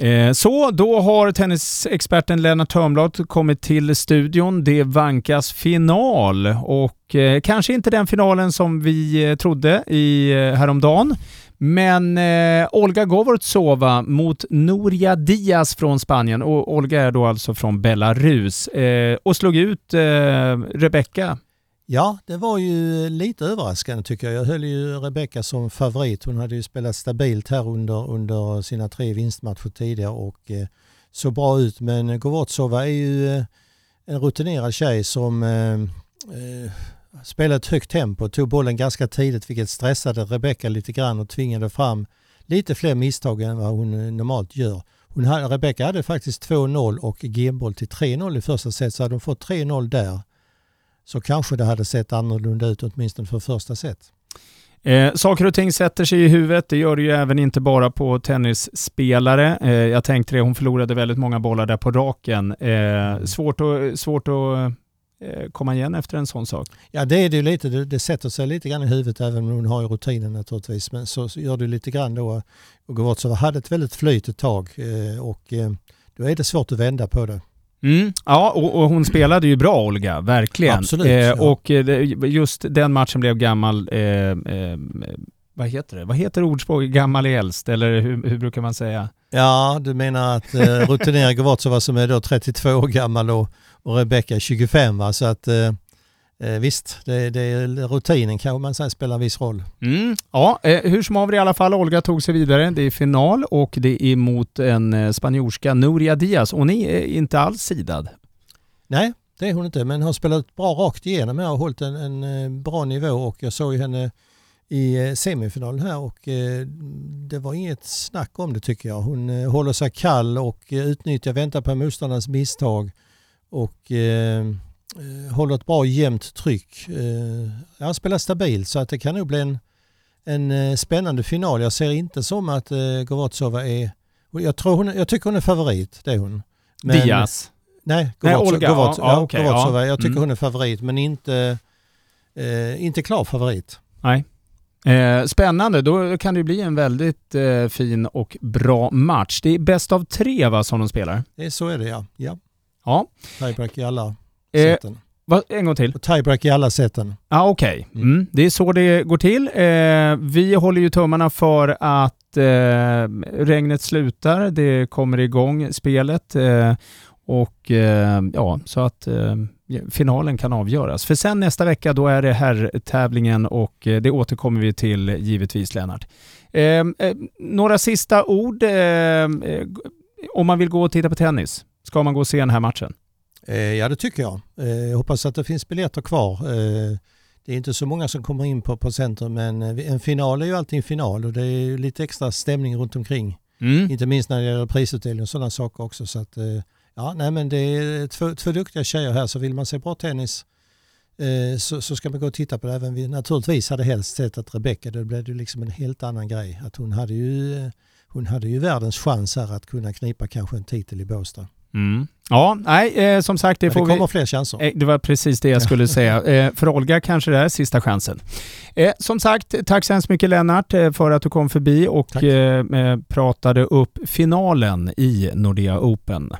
Eh, så, då har tennisexperten Lennart Törnblad kommit till studion. Det vankas final och eh, kanske inte den finalen som vi eh, trodde i eh, häromdagen. Men eh, Olga Govortsova mot Nuria Diaz från Spanien och Olga är då alltså från Belarus eh, och slog ut eh, Rebecca Ja, det var ju lite överraskande tycker jag. Jag höll ju Rebecca som favorit. Hon hade ju spelat stabilt här under, under sina tre vinstmatcher tidigare och eh, såg bra ut. Men Govortsova är ju eh, en rutinerad tjej som eh, eh, spelade ett högt tempo, tog bollen ganska tidigt vilket stressade Rebecca lite grann och tvingade fram lite fler misstag än vad hon eh, normalt gör. Hon hade, Rebecca hade faktiskt 2-0 och genboll till 3-0 i första set så hade hon fått 3-0 där så kanske det hade sett annorlunda ut åtminstone för första set. Eh, saker och ting sätter sig i huvudet. Det gör det ju även inte bara på tennisspelare. Eh, jag tänkte det, hon förlorade väldigt många bollar där på raken. Eh, mm. svårt att, svårt att eh, komma igen efter en sån sak. Ja det är det ju lite, det, det, sätter sig lite grann i huvudet även om hon har ju rutinen naturligtvis. Men så, så gör det lite grann då. Och Govortsova hade ett väldigt flyt ett tag eh, och eh, då är det svårt att vända på det. Mm. Ja, och, och, hon spelade ju bra Olga, verkligen. Absolut, eh, ja. Och eh, just den matchen blev gammal, eh, eh, vad heter det? Vad heter ordspråk? Gammal är äldst, eller hur, hur, brukar man säga? Ja, du menar att eh, rutinerad Govatsova som är då 32 år gammal och, och Rebecka 25 va? Så att eh, visst, det, det, rutinen kan man säga spelar viss roll. Mm. Ja, eh, hur som haver i alla fall, Olga tog sig vidare. Det är final och det är mot en eh, spanjorska, Nuria Diaz. Hon är inte alls sidad. Nej, det är hon inte, men har spelat bra rakt igenom här och hållit en, en eh, bra nivå och jag såg ju henne i eh, semifinalen här och det var inget snack om det tycker jag. Hon håller sig kall och utnyttjar, väntar på motståndarens misstag och håller ett bra jämnt tryck. Eh, han spelar stabilt så att det kan nog bli en, en eh, spännande final. Jag ser inte som att eh, Govatsova är... Jag, tror hon, jag tycker hon är favorit, det är hon. Men, Diaz? Nej, Govatsova. Nej, Olga, Govats, ja, ja, okay, ja. Jag tycker mm. hon är favorit men inte, eh, inte klar favorit. Nej. Eh, spännande, då kan det bli en väldigt eh, fin och bra match. Det är bäst av tre va, som de spelar? Det, så är det ja. ja. ja. Tiebreak i alla Eh, sätten. Va, en gång till. tiebreak i alla sätten. Ja, ah, Okej, okay. Mm. mm. det är så det går till. Eh, vi håller ju tummarna för att eh, regnet slutar, det kommer igång spelet eh, och eh, ja, så att eh, finalen kan avgöras. För sen nästa vecka då är det här tävlingen och det återkommer vi till givetvis Lennart. några sista ord om man vill gå och titta på tennis. Ska man gå och se den här matchen? Eh, ja det tycker jag. Eh, jag hoppas att det finns biljetter kvar. Eh, det är inte så många som kommer in på, på centrum men en final är ju alltid en final och det är lite extra stämning runt omkring. Mm. Inte minst när det gäller prisutdelning och sådana saker också. Så att, ja, nej, men det är två, två duktiga tjejer här så vill man se bra tennis så, så ska man gå och titta på det. Även vi naturligtvis hade helst sett att Rebecca, det blev det liksom en helt annan grej. Att hon hade ju, hon hade ju världens chans här att kunna knipa kanske en titel i Båstad. Mm. Ja, nej, eh, som sagt, det, det får kommer vi... fler chanser. Eh, det var precis det jag skulle säga. Eh, för Olga kanske det är sista chansen. Eh, som sagt, tack så hemskt mycket Lennart eh, för att du kom förbi och eh, pratade upp finalen i Nordea Open.